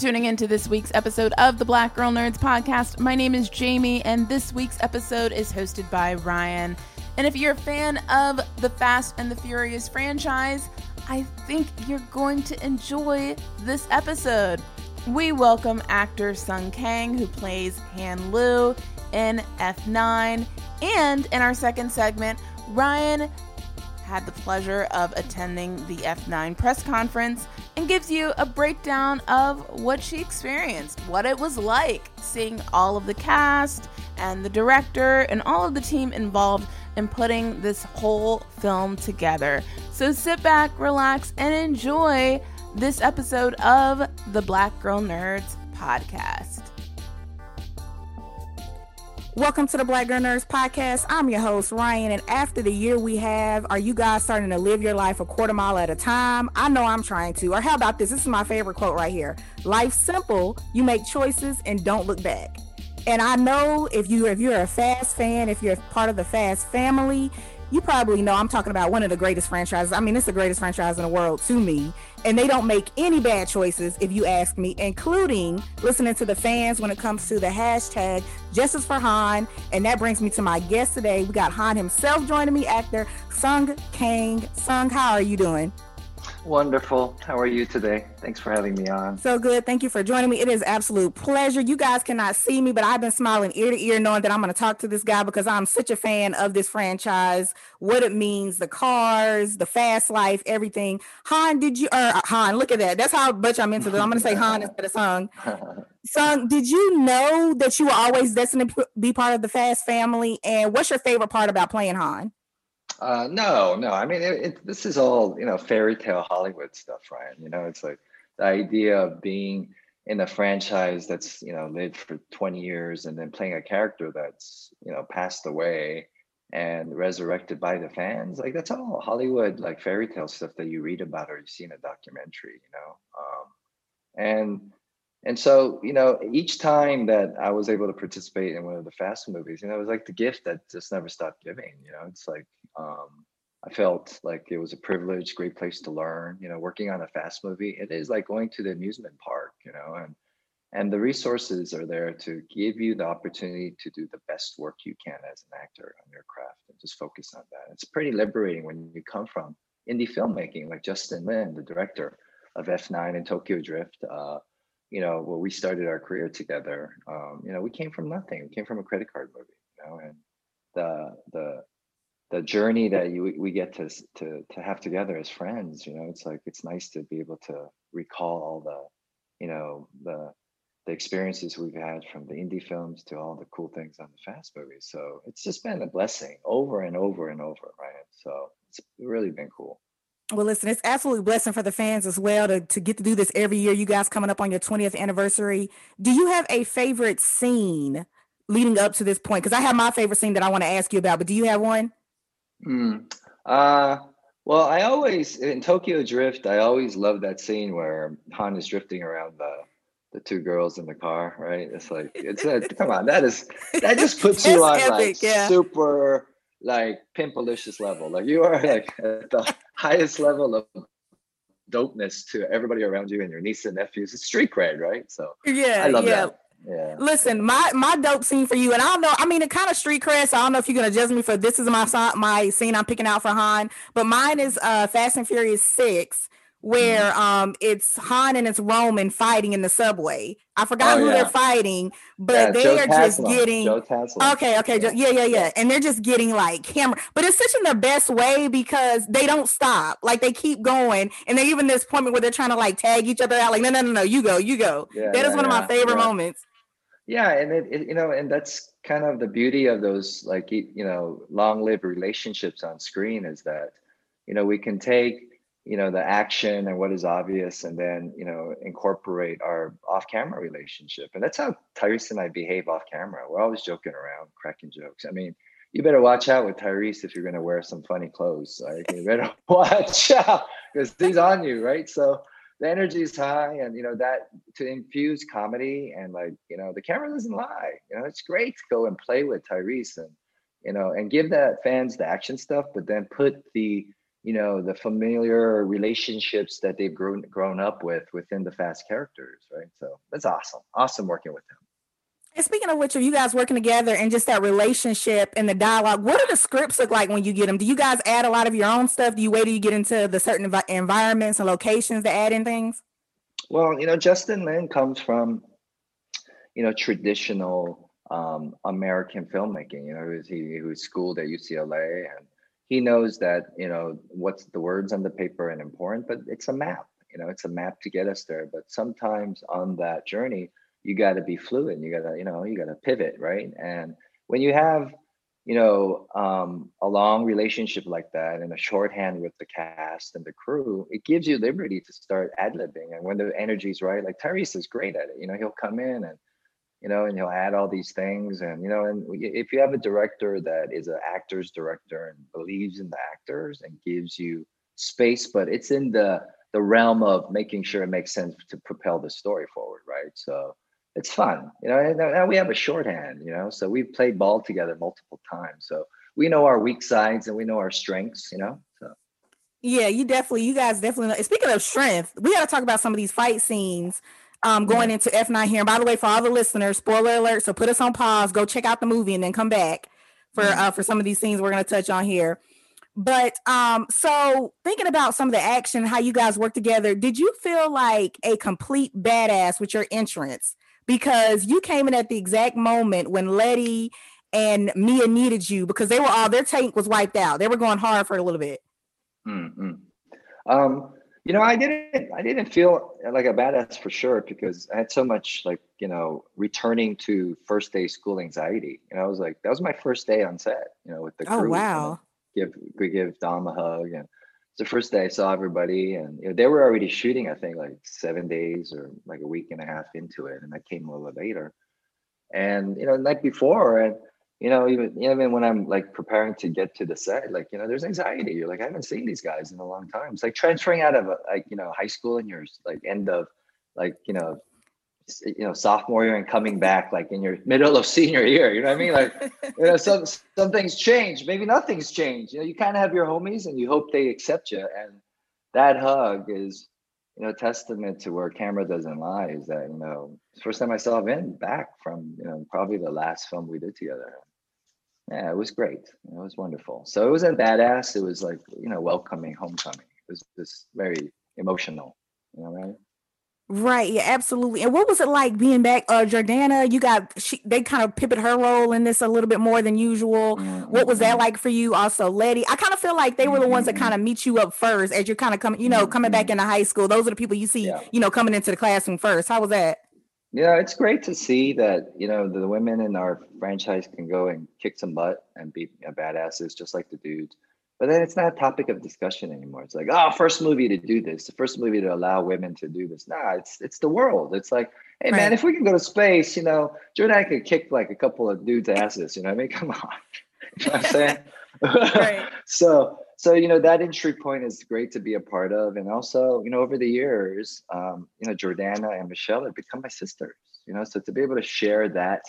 Tuning in to this week's episode of the Black Girl Nerds podcast. My name is Jamie, and this week's episode is hosted by Ryanne. And if you're a fan of the Fast and the Furious franchise, I think you're going to enjoy this episode. We welcome actor Sung Kang, who plays Han Lue in F9. And in our second segment, Ryanne had the pleasure of attending the F9 press conference and gives you a breakdown of what she experienced, what it was like seeing all of the cast and the director and all of the team involved in putting this whole film together. So sit back, relax, and enjoy this episode of the Black Girl Nerds podcast. Welcome to the Black Girl Nerds Podcast. I'm your host, Ryanne. And after the year we have, are you guys starting to live your life a quarter mile at a time? I know I'm trying to. Or how about this? This is my favorite quote right here Life's simple. You make choices and don't look back. And I know if you if you're a Fast fan, if you're part of the Fast family, you probably know I'm talking about one of the greatest franchises. I mean, it's the greatest franchise in the world to me. And they don't make any bad choices, if you ask me, including listening to the fans when it comes to the hashtag Justice for Han. And that brings me to my guest today. We got Han himself joining me, actor Sung Kang. Sung, how are you doing? Wonderful. How are you today? Thanks for having me on. So good. Thank you for joining me. It is absolute pleasure. You guys cannot see me, but I've been smiling ear to ear knowing that I'm going to talk to this guy because I'm such a fan of this franchise, what it means, the cars, the fast life, everything. Han, did you, or uh, Han, look at that. That's how much I'm into this. I'm going to say Han instead of Sung. Sung, did you know that you were always destined to be part of the Fast family? And what's your favorite part about playing Han? Uh, no, no. I mean, it, it, this is all you know, fairy tale Hollywood stuff, Ryanne. You know, it's like the idea of being in a franchise that's you know lived for 20 years and then playing a character that's you know passed away and resurrected by the fans. Like that's all Hollywood, like fairy tale stuff that you read about or you see in a documentary. You know, um, and and so you know each time that i was able to participate in one of the fast movies you know it was like the gift that just never stopped giving you know? It's like um, i felt like it was a privilege great place to learn you know working on a fast movie it is like going to the amusement park you know? And and the resources are there to give you the opportunity to do the best work you can as an actor on your craft and just focus on that. It's pretty liberating when you come from indie filmmaking like justin lin the director of f9 and tokyo drift uh, you know, where we started our career together, um, you know, we came from nothing. We came from a credit card movie, you know, and the the the journey that you we get to to to have together as friends, you know, it's like it's nice to be able to recall all the, you know, the the experiences we've had from the indie films to all the cool things on the fast movies. So it's just been a blessing over and over and over, right? So it's really been cool. Well, listen, it's absolutely blessing for the fans as well to, to get to do this every year. You guys coming up on your 20th anniversary. Do you have a favorite scene leading up to this point? Because I have my favorite scene that I want to ask you about, but do you have one? Mm. Uh, well, I always, in Tokyo Drift, I always love that scene where Han is drifting around the the two girls in the car, right? It's like it's a, come on, that is that just puts you on epic, like yeah. super like pimpalicious level. Like you are like at the highest level of dopeness to everybody around you and your niece and nephews. It's street cred, right? So yeah, I love yeah. that. Yeah. Listen, my my dope scene for you, and I don't know. I mean, it kind of street cred. So I don't know if you're gonna judge me for this is my my scene I'm picking out for Han, but mine is uh Fast and Furious Six where um it's Han and it's Roman fighting in the subway. I forgot Oh, who yeah. they're fighting, but Yeah, they Joe are just getting. Okay, okay, ju- yeah, yeah, yeah, and they're just getting like camera, but it's such in the best way because they don't stop, like they keep going, and they even this point where they're trying to like tag each other out, like no, no, no, no, you go, you go. Yeah, that is yeah, one of my favorite yeah. moments. Yeah, and it, it you know, and that's kind of the beauty of those like you know long-lived relationships on screen is that you know we can take you know the action and what is obvious and then you know incorporate our off-camera relationship. And that's how Tyrese and I behave off camera we're always joking around cracking jokes. I mean you better watch out with Tyrese if you're going to wear some funny clothes. Like you better watch out because he's on you right? So the energy is high and you know that to infuse comedy and like you know the camera doesn't lie. You know it's great to go and play with tyrese and you know and give that fans the action stuff but then put the you know the familiar relationships that they've grown grown up with within the fast characters right so that's awesome awesome working with them And speaking of which, are you guys working together and just that relationship and the dialogue? What do the scripts look like when you get them? Do you guys add a lot of your own stuff? Do you wait till you get into the certain envi- environments and locations to add in things? Well, you know, Justin Lin comes from, you know, traditional um, American filmmaking. You know, he was, he, he was schooled at UCLA, and he knows that you know what's the words on the paper and important, but it's a map. You know, it's a map to get us there. But sometimes on that journey, you got to be fluid. You got to, you know, you got to pivot, right? And when you have you know, um, a long relationship like that and a shorthand with the cast and the crew, it gives you liberty to start ad libbing. And when the energy's right, like Tyrese is great at it. You know, he'll come in and, you know, and he'll add all these things. And, you know, and if you have a director that is an actor's director and believes in the actors and gives you space, but it's in the, the realm of making sure it makes sense to propel the story forward, right? So, it's fun, you know. And now we have a shorthand, you know. So we've played ball together multiple times, so we know our weak sides and we know our strengths, you know. So Yeah, you definitely, you guys definitely know. Speaking of strength, we got to talk about some of these fight scenes um, going into F9 here. And by the way, for all the listeners, spoiler alert. So put us on pause, go check out the movie, and then come back for uh, for some of these scenes we're going to touch on here. But um, so thinking about some of the action, how you guys work together, did you feel like a complete badass with your entrance? Because you came in at the exact moment when Letty and Mia needed you because they were all their tank was wiped out. They were going hard for a little bit. mm um, you know, I didn't, I didn't feel like a badass for sure because I had so much like you know returning to first day school anxiety. and I was like that was my first day on set. You know, with the oh, crew. Oh you know, wow. give we give Dom a hug and it's the first day I saw everybody and you know, they were already shooting I think like seven days or like a week and a half into it and I came a little later and you know the night before and you know even even when I'm like preparing to get to the set like you know there's anxiety you're like I haven't seen these guys in a long time it's like transferring out of a, like you know high school and you're like end of like you know you know sophomore year and coming back like in your middle of senior year you know what I mean like you know, some some things change. Maybe nothing's changed. You know, you kind of have your homies, and you hope they accept you. And that hug is, you know, testament to where camera doesn't lie. Is that you know, first time I saw Vin back from you know probably the last film we did together. Yeah, it was great. It was wonderful. So it wasn't badass. It was like you know, welcoming, homecoming. It was just very emotional. You know, right? Right, yeah, absolutely. And what was it like being back? Uh Jordana, you got she they kind of pivot her role in this a little bit more than usual. Mm-hmm. What was that like for you? Also, Letty, I kind of feel like they were the ones that mm-hmm. kind of meet you up first as you're kind of coming, you know, coming back mm-hmm. into high school. Those are the people you see, Yeah. you know, coming into the classroom first. How was that? Yeah, it's great to see that you know the women in our franchise can go and kick some butt and be you know, badasses just like the dudes. But then it's not a topic of discussion anymore. It's like, oh, first movie to do this, the first movie to allow women to do this. Nah, it's it's the world. It's like, hey man, if we can go to space, you know, Jordan could kick like a couple of dudes' asses. You know what I mean? Come on. you know what I'm saying? Right. so so you know that entry point is great to be a part of and also you know over the years um, you know jordana and michelle have become my sisters you know so to be able to share that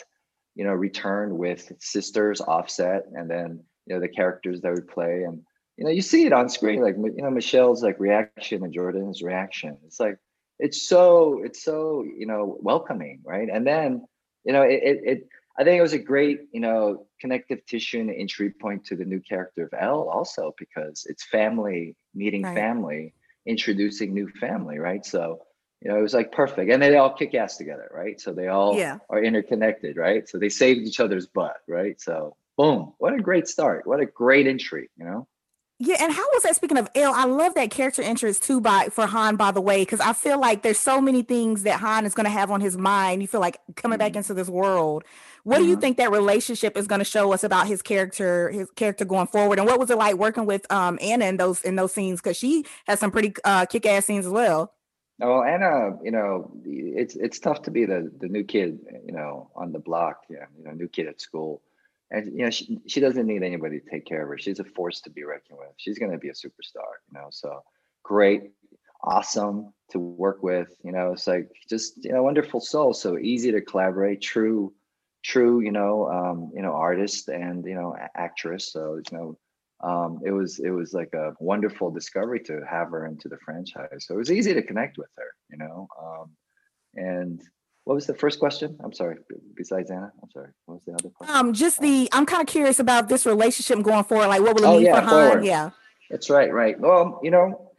you know return with sisters offset and then you know the characters that we play and you know you see it on screen like you know michelle's like reaction and jordan's reaction it's like it's so it's so you know welcoming right and then you know it, it, it I think it was a great, you know, connective tissue and entry point to the new character of Elle also because it's family meeting Right. family introducing new family, right? So you know, it was like perfect. And they all kick ass together, right? So they all Yeah. are interconnected, right? So they saved each other's butt, right? So boom, what a great start. What a great entry, you know? Yeah, and how was that? Speaking of Elle, I love that character interest too by for Han. By the way, because I feel like there's so many things that Han is going to have on his mind. You feel like coming back Mhm. into this world. What do you Mhm. think that relationship is going to show us about his character, his character going forward? And what was it like working with um Anna in those in those scenes? Because she has some pretty uh, kick ass scenes as well. Oh, well, Anna, you know, it's it's tough to be the the new kid, you know, on the block, yeah, you know, new kid at school. And you know, she she doesn't need anybody to take care of her. She's a force to be reckoned with. She's gonna be a superstar, you know. So great, awesome to work with. You know, it's like just you know, wonderful soul. So easy to collaborate. True, true. You know, um, you know, artist and you know, actress. So you know, um, it was it was like a wonderful discovery to have her into the franchise. So it was easy to connect with her. You know, um, and what was the first question? I'm sorry. Besides Anna, I'm sorry. What was the other question? Um, just the I'm kind of curious about this relationship going forward. Like, what will it Oh, mean yeah, for Han? forward. Yeah, That's right, right. Well, you know,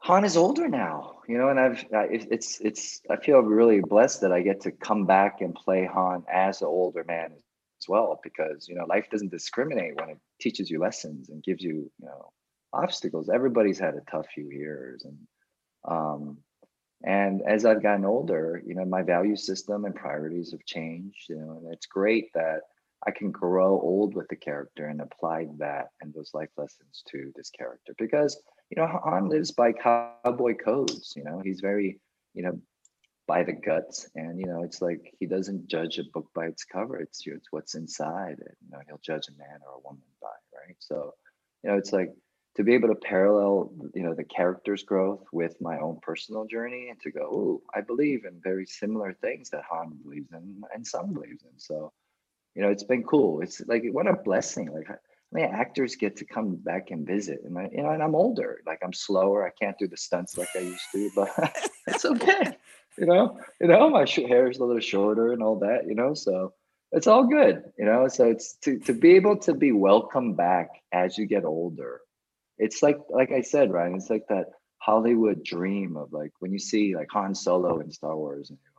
Han is older now, you know, and I've it's it's I feel really blessed that I get to come back and play Han as an older man as well, because you know, life doesn't discriminate when it teaches you lessons and gives you, you know, obstacles. Everybody's had a tough few years, and um, and as I've gotten older, you know, my value system and priorities have changed, you know, and it's great that I can grow old with the character and apply that and those life lessons to this character because you know Han lives by cowboy codes. You know, he's very you know by the guts, and you know it's like he doesn't judge a book by its cover. It's it's what's inside it. You know, he'll judge a man or a woman by right. So you know, it's like to be able to parallel you know the character's growth with my own personal journey and to go, oh, I believe in very similar things that Han believes in and some believes in. So you know, it's been cool. It's like what a blessing. Like how many actors get to come back and visit, and I, you know, and I'm older. Like I'm slower. I can't do the stunts like I used to, but it's okay. You know, you know, my hair is a little shorter and all that. You know, so it's all good. You know, so it's to to be able to be welcome back as you get older. It's like like I said, Ryanne. It's like that Hollywood dream of like when you see like Han Solo in Star Wars, and you know,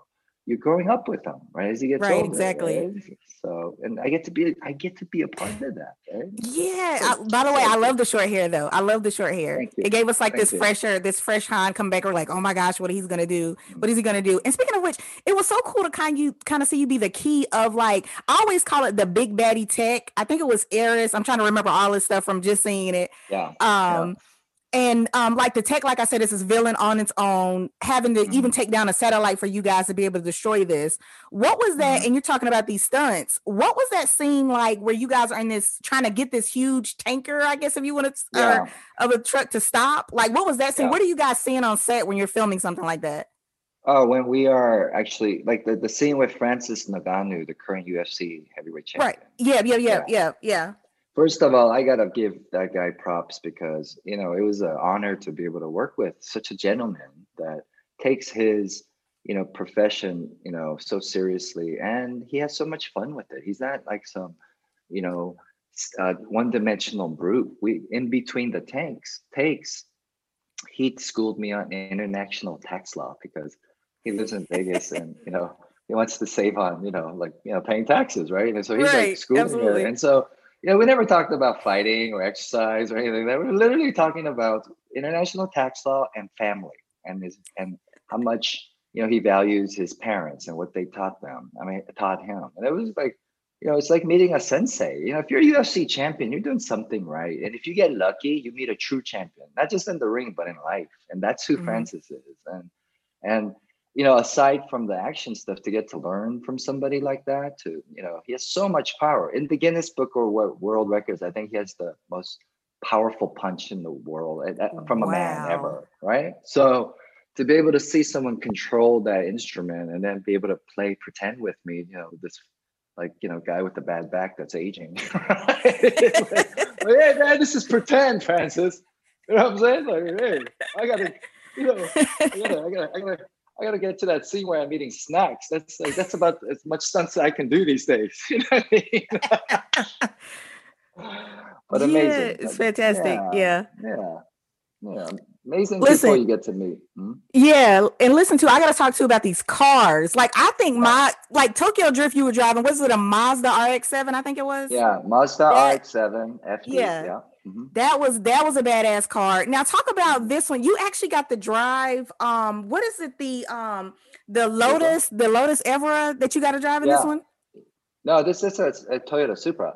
you're growing up with them, right? As he gets Right, older, exactly. right? So, and I get to be, I get to be a part of that, right? yeah. I- by the way, I love the short hair though. I love the short hair. You. It gave us like Thank this you. fresher, this fresh Han come back. We're like, oh my gosh, what he's gonna do? What is he gonna do? And speaking of which, it was so cool to kind of you kind of see you be the key of like I always call it the big baddie tech. I think it was Aries. I'm trying to remember all this stuff from just seeing it. Yeah. Um, and um, like the tech, like I said, this is villain on its own, having to Mm-hmm. even take down a satellite for you guys to be able to destroy this. What was that? Mhm. And you're talking about these stunts. What was that scene like where you guys are in this trying to get this huge tanker, I guess, if you want to, Yeah. of a truck to stop? Like, what was that scene? Yeah. What are you guys seeing on set when you're filming something like that? Oh, when we are actually like the, the scene with Francis Ngannou, the current UFC heavyweight champion. Right. Yeah. Yeah. Yeah. Yeah. Yeah. Yeah. First of all, I gotta give that guy props because you know it was an honor to be able to work with such a gentleman that takes his you know profession you know so seriously, and he has so much fun with it. He's not like some you know uh, one-dimensional brute. We in between the tanks takes. He schooled me on international tax law because he lives in Vegas and you know he wants to save on you know like you know paying taxes, right? And so he's Right, like schooling absolutely. me. And so know, we never talked about fighting or exercise or anything. Like that. We were literally talking about international tax law and family and his and how much you know he values his parents and what they taught them. I mean, taught him, and it was like, you know, it's like meeting a sensei. You know, if you're a UFC champion, you're doing something right, and if you get lucky, you meet a true champion, not just in the ring but in life, and that's who Mhm. Francis is. And and you know, aside from the action stuff, to get to learn from somebody like that, to you know, he has so much power. In the Guinness Book or Wo- World Records, I think he has the most powerful punch in the world eh, from a man ever, right? So to be able to see someone control that instrument and then be able to play pretend with me, you know, this like you know guy with the bad back that's aging. Like, well, hey man, this is pretend, Francis. You know what I'm saying? Like, hey, I gotta, you know, I gotta, I gotta, I gotta, I gotta get to that scene where I'm eating snacks. That's like, that's about as much stunts I can do these days. You know what I mean? but amazing. Yeah, it's fantastic. Yeah. yeah, yeah. amazing Listen. people you get to meet. Hmm? Yeah, and listen to I gotta talk to you about these cars. Like I think my like Tokyo Drift you were driving, was it a Mazda RX-7? I think it was. Yeah, Mazda RX-7 FD. Yeah. Yeah. Mhm. That was that was a badass car. Now talk about this one. You actually got the drive. Um, what is it? The um the Lotus, the Lotus Evora that you got to drive in this one? No, this is a, a Toyota Supra.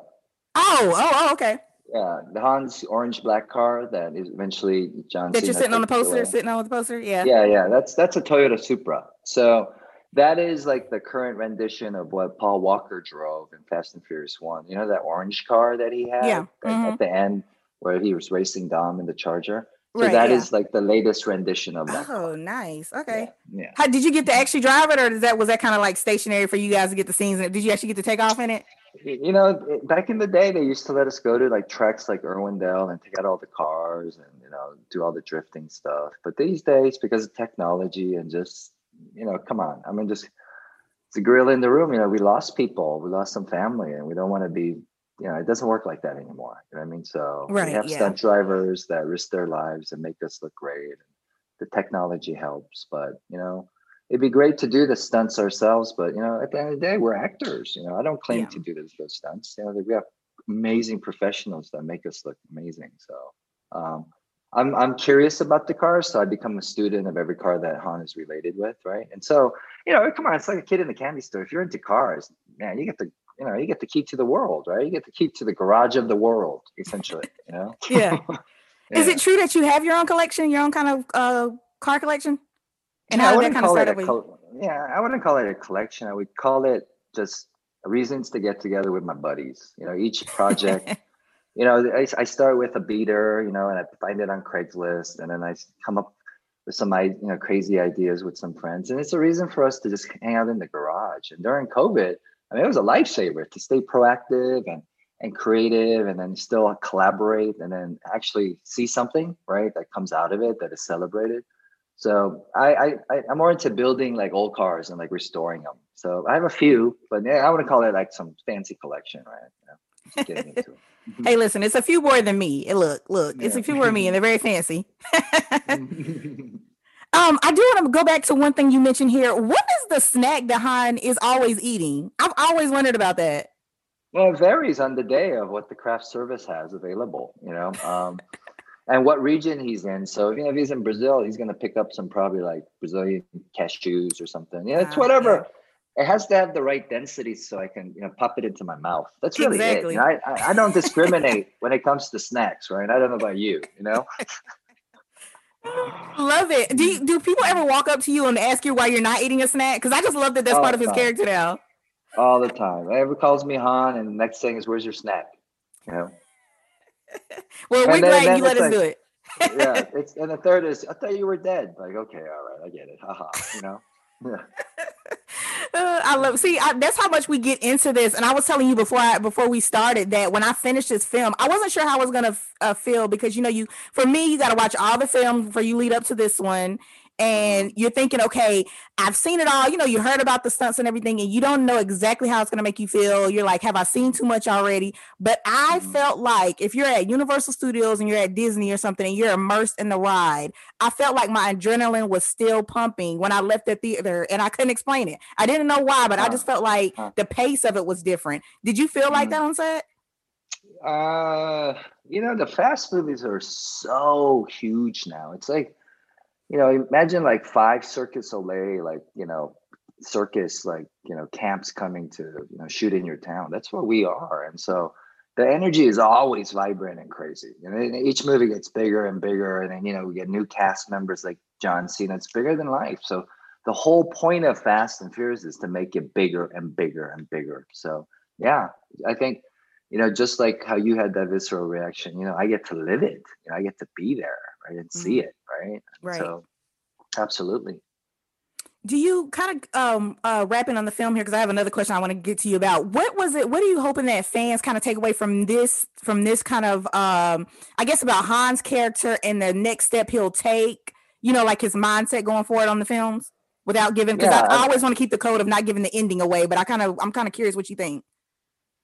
Oh, oh, oh, okay. Yeah, the Hans orange black car that is eventually John. That you're sitting on the poster, away. sitting on the poster. Yeah. Yeah, yeah, that's that's a Toyota Supra. So that is like the current rendition of what Paul Walker drove in Fast and Furious One. You know that orange car that he had Yeah, at- mhm. at the end where he was racing Dom in the Charger. So Right, that yeah. is like the latest rendition of that. Oh, nice. Okay. Yeah. How did you get to actually drive it, or is that was that kind of like stationary for you guys to get the scenes? in it? Did you actually get to take off in it? You know, back in the day, they used to let us go to like tracks like Irwindale and take out all the cars and you know do all the drifting stuff. But these days, because of technology and just you know, come on, I mean, just it's a gorilla in the room. You know, we lost people, we lost some family, and we don't want to be. You know, it doesn't work like that anymore. You know what I mean? So Right, we have yeah. stunt drivers that risk their lives and make us look great. The technology helps, but you know, it'd be great to do the stunts ourselves, but you know, at the end of the day, we're actors. You know, I don't claim Yeah. to do those, those stunts. You know, we have amazing professionals that make us look amazing. So um, I'm I'm curious about the cars, so I become a student of every car that Han is related with, right? And so you know, come on, it's like a kid in the candy store. If you're into cars, man, you get the you know you get the key to the world, right? You get the key to the garage of the world, essentially. You know. Yeah. Is it true that you have your own collection, your own kind of uh car collection? And Yeah, I how did that wouldn't kind of call start it a with col- yeah, I wouldn't call it a collection. I would call it just reasons to get together with my buddies. You know, each project, you know, I, I start with a beater, you know, and I find it on Craigslist, and then I come up with some, i- you know, crazy ideas with some friends, and it's a reason for us to just hang out in the garage. And during COVID, I mean, it was a lifesaver to stay proactive and and creative, and then still collaborate, and then actually see something right that comes out of it that is celebrated. So I, I I'm more into building like old cars and like restoring them. So I have a few, but yeah, I wouldn't call it like some fancy collection, right? You know, getting into it. Mm-hmm. Hey, listen, it's a few more than me. Look, look, it's a few more than me, and they're very fancy. Um, I do want to go back to one thing you mentioned here. What is the snack that Han is always eating? I've always wondered about that. well, it varies on the day of what the craft service has available, you know, um, and what region he's in. So you know, if he's in Brazil, he's gonna pick up some probably like Brazilian cashews or something. Yeah, it's Ah, whatever. It has to have the right density so I can, you know, pop it into my mouth. That's really Exactly. it. You know, I I don't discriminate when it comes to snacks, right? I don't know about you, you know. Love it. Do you, do people ever walk up to you and ask you why you're not eating a snack? Because I just love that that's All part of his time. character now. all the time. Everyone calls me Han, and the next thing is, "Where's your snack?" You know. Well, we're glad then you let us do it. yeah, it's and the third is, "I thought you were dead." Like, okay, all right, I get it. Haha, you know. Yeah. Uh, I love. See, I, that's how much we get into this. And I was telling you before I before we started that when I finished this film, I wasn't sure how I was gonna uh, feel because you know you for me you got to watch all the film before you lead up to this one, and you're thinking, okay, I've seen it all. You know, you heard about the stunts and everything, and you don't know exactly how it's gonna make you feel. You're like, have I seen too much already? But I Mhm. felt like if you're at Universal Studios and you're at Disney or something, and you're immersed in the ride, I felt like my adrenaline was still pumping when I left the theater, and I couldn't explain it. I didn't know why, but I just felt like Huh. the pace of it was different. Did you feel like Mhm. that on set? Uh, you know, the fast movies are so huge now. It's like, you know, imagine like five Circus Soleil, like, you know, circus, like, you know, camps coming to, you know, shoot in your town. That's where we are. And so the energy is always vibrant and crazy. And each movie gets bigger and bigger. And then, you know, we get new cast members like John Cena. It's bigger than life. So the whole point of Fast and Furious is to make it bigger and bigger and bigger. So, yeah, I think you know, just like how you had that visceral reaction, you know, I get to live it. You know, I get to be there, right, and see it, right? Right. So, absolutely. Do you kind of um uh wrapping on the film here because I have another question I want to get to you about. What was it? What are you hoping that fans kind of take away from this from this kind of um I guess about Han's character and the next step he'll take? You know, like his mindset going forward on the films without giving because Yeah, I, I I- always want to keep the code of not giving the ending away. But I kind of I'm kind of curious what you think.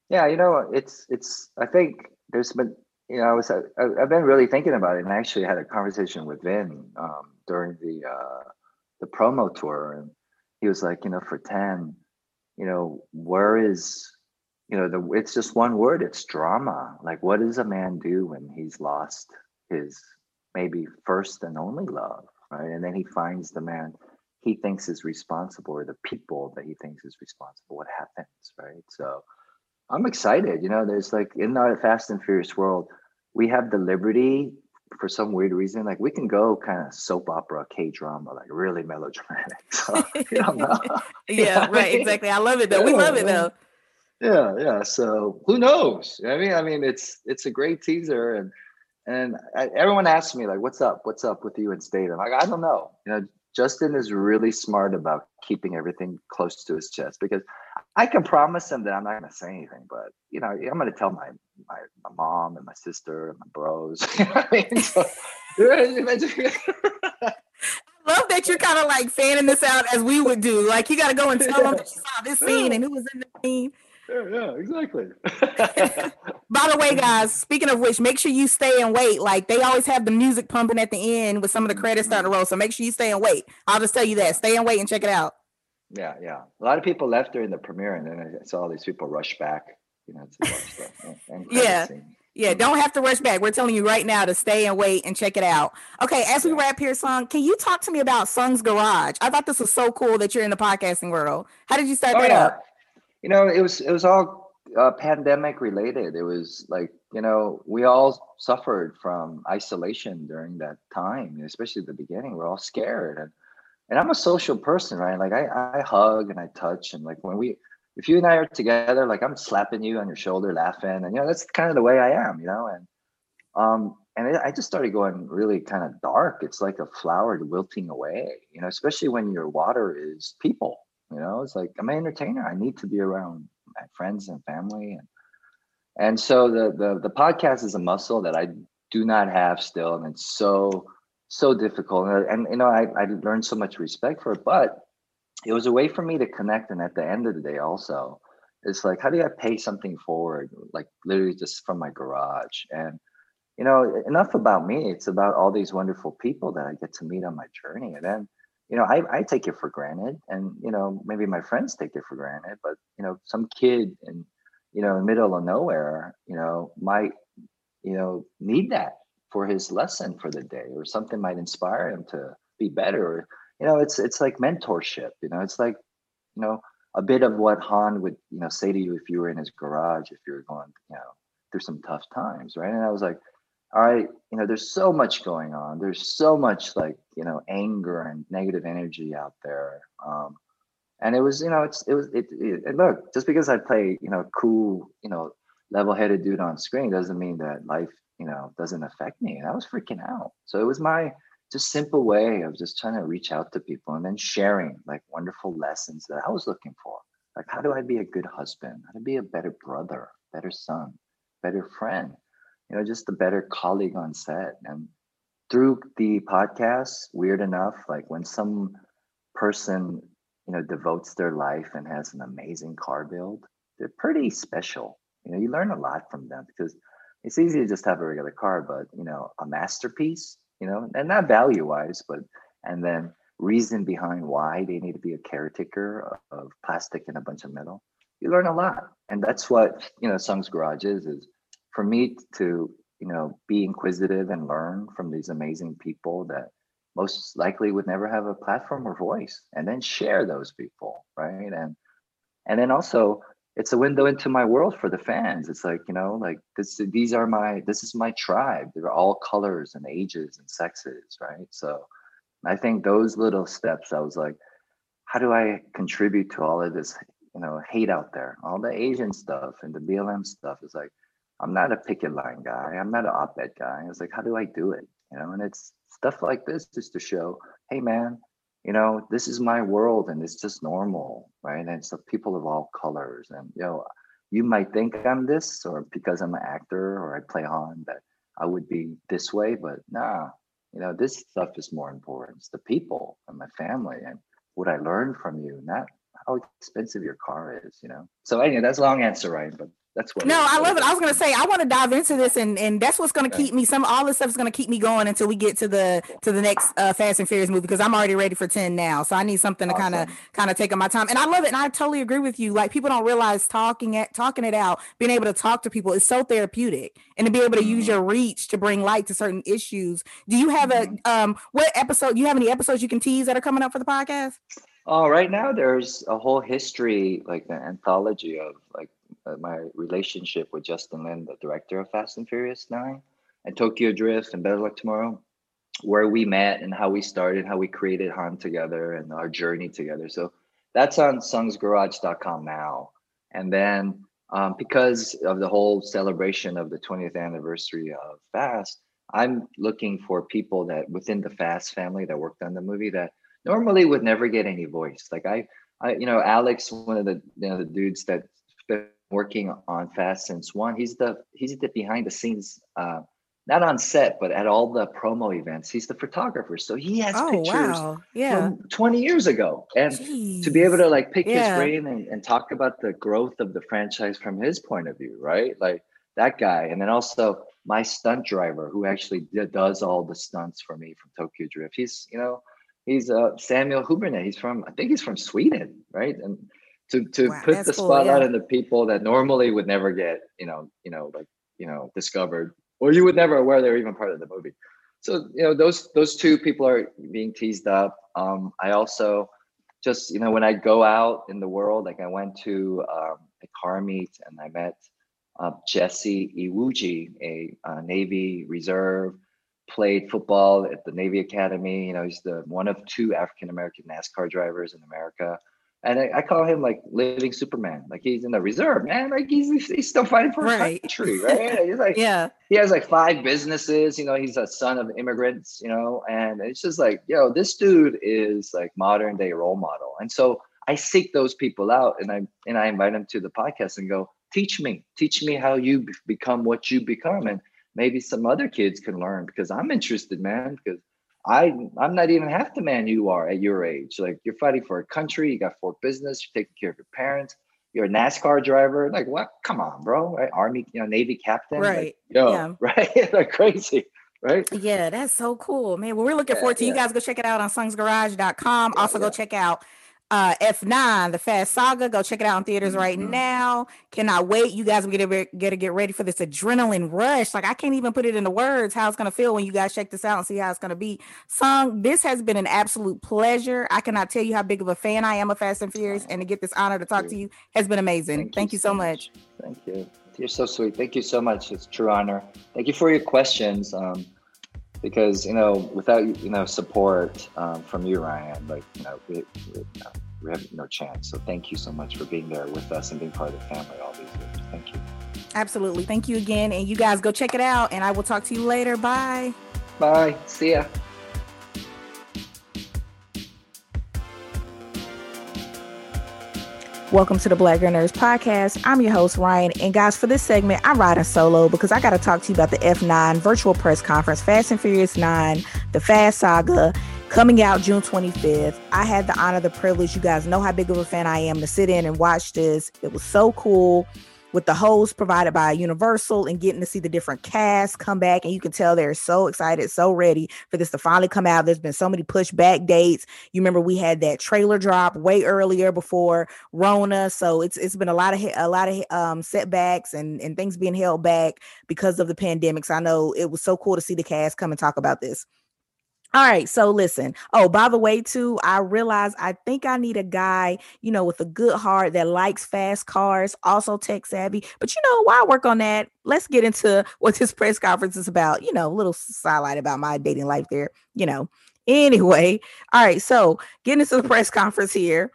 Yeah, you know, it's it's. I think there's been you know, I was I, I've been really thinking about it, and I actually had a conversation with Vin um, during the uh, the promo tour, and he was like, you know, for ten, you know, where is you know the it's just one word it's drama. Like what does a man do when he's lost his maybe first and only love? Right? And then he finds the man he thinks is responsible or the people that he thinks is responsible what happens right? So i'm excited you know there's like in our fast and furious world we have the liberty for some weird reason like we can go kind of soap opera k drama like really melodramatic. So, you know, yeah right exactly. I love it though. We love it though. Yeah yeah so who knows? I mean i mean it's it's a great teaser and and I, everyone asks me like what's up? What's up with you and state i'm like i don't know. You know justin is really smart about keeping everything close to his chest because i can promise him that i'm not going to say anything but you know i'm going to tell my, my my mom and my sister and my bros you know I mean? so, I love that you're kind of like fanning this out as we would do. Like you got to go and tell them that you saw this scene and who was in the scene. Yeah, yeah, exactly. By the way, guys, speaking of which, make sure you stay and wait. Like they always have the music pumping at the end with some of the credits starting to mm-hmm. roll. So make sure you stay and wait. I'll just tell you that. Stay and wait and check it out. Yeah, yeah. A lot of people left during the premiere, and then I saw all these people rush back. You know, to watch stuff. yeah. Yeah, don't have to rush back. We're telling you right now to stay and wait and check it out. Okay, as we wrap here, Sung, can you talk to me about Sung's Garage? I thought this was so cool that you're in the podcasting world. How did you start oh, that yeah. up? you know, it was it was all uh, pandemic related. It was like you know we all suffered from isolation during that time, especially the beginning. We're all scared, and and I'm a social person, right? Like I I hug and I touch, and like when we if you and I are together, like I'm slapping you on your shoulder, laughing, and you know that's kind of the way I am, you know, and um and it, I just started going really kind of dark. It's like a flower wilting away, you know, especially when your water is people you know, it's like I'm an entertainer. I need to be around my friends and family, and and so the the the podcast is a muscle that I do not have still, and it's so so difficult. And, and you know, I I learned so much respect for it, but it was a way for me to connect. And at the end of the day, also, it's like how do I pay something forward, like literally just from my garage and you know enough about me it's about all these wonderful people that i get to meet on my journey and then you know, I, I take it for granted and, you know, maybe my friends take it for granted, but, you know, some kid in, you know, middle of nowhere, you know, might, you know, need that for his lesson for the day or something might inspire him to be better. You know, it's, it's like mentorship, you know, it's like, you know, a bit of what Han would, you know, say to you if you were in his garage, if you were going, you know, through some tough times. Right. And I was like, all right, you know, there's so much going on. There's so much like, you know, anger and negative energy out there. Um, and it was, you know, it's, it was, it, it, look, just because I play, you know, cool, you know, level headed dude on screen doesn't mean that life, you know, doesn't affect me. And I was freaking out. So it was my just simple way of just trying to reach out to people and then sharing like wonderful lessons that I was looking for. Like, how do I be a good husband? How to be a better brother, better son, better friend? you know, just a better colleague on set. And through the podcast, weird enough, like when some person, you know, devotes their life and has an amazing car build, they're pretty special. You know, you learn a lot from them because it's easy to just have a regular car, but you know, a masterpiece, you know, and not value wise, but and then reason behind why they need to be a caretaker of plastic and a bunch of metal. You learn a lot. And that's what, you know, Sung's Garage is, is for me to you know be inquisitive and learn from these amazing people that most likely would never have a platform or voice and then share those people right and and then also it's a window into my world for the fans it's like you know like this these are my this is my tribe they're all colors and ages and sexes right so i think those little steps i was like how do i contribute to all of this you know hate out there all the asian stuff and the blm stuff is like I'm not a picket line guy. I'm not an op-ed guy. I was like, how do I do it? You know, and it's stuff like this just to show, hey man, you know, this is my world and it's just normal, right? And so people of all colors. And you know, you might think I'm this or because I'm an actor or I play on that I would be this way, but nah, you know, this stuff is more important. It's the people and my family and what I learned from you, not how expensive your car is, you know. So anyway, that's a long answer, right? But That's what. No. I love it. I was gonna say I want to dive into this, and and that's what's gonna Okay. keep me. Some all this stuff is gonna keep me going until we get to the to the next uh, Fast and Furious movie because I'm already ready for ten now. So I need something to kind of kind of take up my time, and I love it. And I totally agree with you. Like people don't realize talking at talking it out, being able to talk to people is so therapeutic, and to be able to use Mm-hmm. your reach to bring light to certain issues. Do you have a Mm-hmm. um what episode? You have any episodes you can tease that are coming up for the podcast? Oh, right now there's a whole history, like an anthology of like uh, my relationship with Justin Lin, the director of Fast and Furious Nine, and Tokyo Drift and Better Luck Tomorrow, where we met and how we started, how we created Han together, and our journey together. So that's on sungsgarage.com now. And then um, because of the whole celebration of the 20th anniversary of Fast, I'm looking for people that within the Fast family that worked on the movie that normally would never get any voice. Like I, I, you know, Alex, one of the you know the dudes been working on Fast since one. He's the he's the behind the scenes, uh, not on set, but at all the promo events. He's the photographer, so he has Oh pictures wow, yeah. from 20 years ago, and to be able to like pick Yeah. his brain and, and talk about the growth of the franchise from his point of view, right? Like that guy, and then also my stunt driver who actually does all the stunts for me from Tokyo Drift. He's you know he's uh, Samuel Hübinette. He's from I think he's from Sweden, right? And to to Wow, put the cool, spotlight yeah. on the people that normally would never get you know you know like you know discovered or you would never aware they're even part of the movie. So you know those those two people are being teased up. Um, I also just you know when I go out in the world, like I went to um, a car meet and I met uh, Jesse Iwuji, a uh, Navy Reserve, played football at the Navy Academy. You know, he's the one of two African American NASCAR drivers in America. And I, I call him like living Superman. Like he's in the reserve, man. Like he's he's still fighting for his Right. country, right? He's like Yeah. he has like five businesses. You know, he's a son of immigrants. You know, and it's just like, yo, this dude is like modern day role model. And so I seek those people out, and I and I invite them to the podcast and go, teach me, teach me how you be- become what you become, and maybe some other kids can learn because I'm interested, man. Because I I'm not even half the man you are at your age. Like you're fighting for a country, you got four business, you're taking care of your parents. You're a NASCAR driver. Like what? Come on, bro. Right? Army, you know, Navy captain. Like, Right. yo, Yeah. right? like crazy, right? Yeah, that's so cool, man. Well, we're looking Yeah, forward to you guys go check it out on sungsgarage.com. Yeah, also, go check out uh F9, the Fast Saga. Go check it out in theaters right Mhm. now. Cannot wait. You guys will get to get get ready for this adrenaline rush. Like I can't even put it into words how it's gonna feel when you guys check this out and see how it's gonna be. Sung, this has been an absolute pleasure. I cannot tell you how big of a fan I am of Fast and Furious, and to get this honor to talk to you has been amazing. Thank, you so much. Thank you. You're so sweet. Thank you so much. It's a true honor. Thank you for your questions. Um, because you know, without you know support um, from you, Ryanne, like you know, we, we, you know, we have no chance. So thank you so much for being there with us and being part of the family all these years. Thank you. Absolutely. Thank you again. And you guys go check it out. And I will talk to you later. Bye. Bye. See ya. Welcome to the Black Girl Nerds podcast. I'm your host, Ryanne. And guys, for this segment, I'm riding solo because I got to talk to you about the F9 virtual press conference, Fast and Furious 9, the Fast Saga, coming out June 25th. I had the honor, the privilege. You guys know how big of a fan I am to sit in and watch this. It was so cool with the host provided by Universal and getting to see the different casts come back. And you can tell they're so excited, so ready for this to finally come out. There's been so many pushback dates. You remember we had that trailer drop way earlier before Rona, so it's it's been a lot of a lot of um setbacks and and things being held back because of the pandemic. So I know it was so cool to see the cast come and talk about this. All right, so listen. Oh, by the way, too, I realize I think I need a guy, you know, with a good heart that likes fast cars, also tech savvy. But you know, while I work on that, let's get into what this press conference is about. You know, a little sidelight about my dating life there. You know. Anyway, all right, so getting into the press conference here.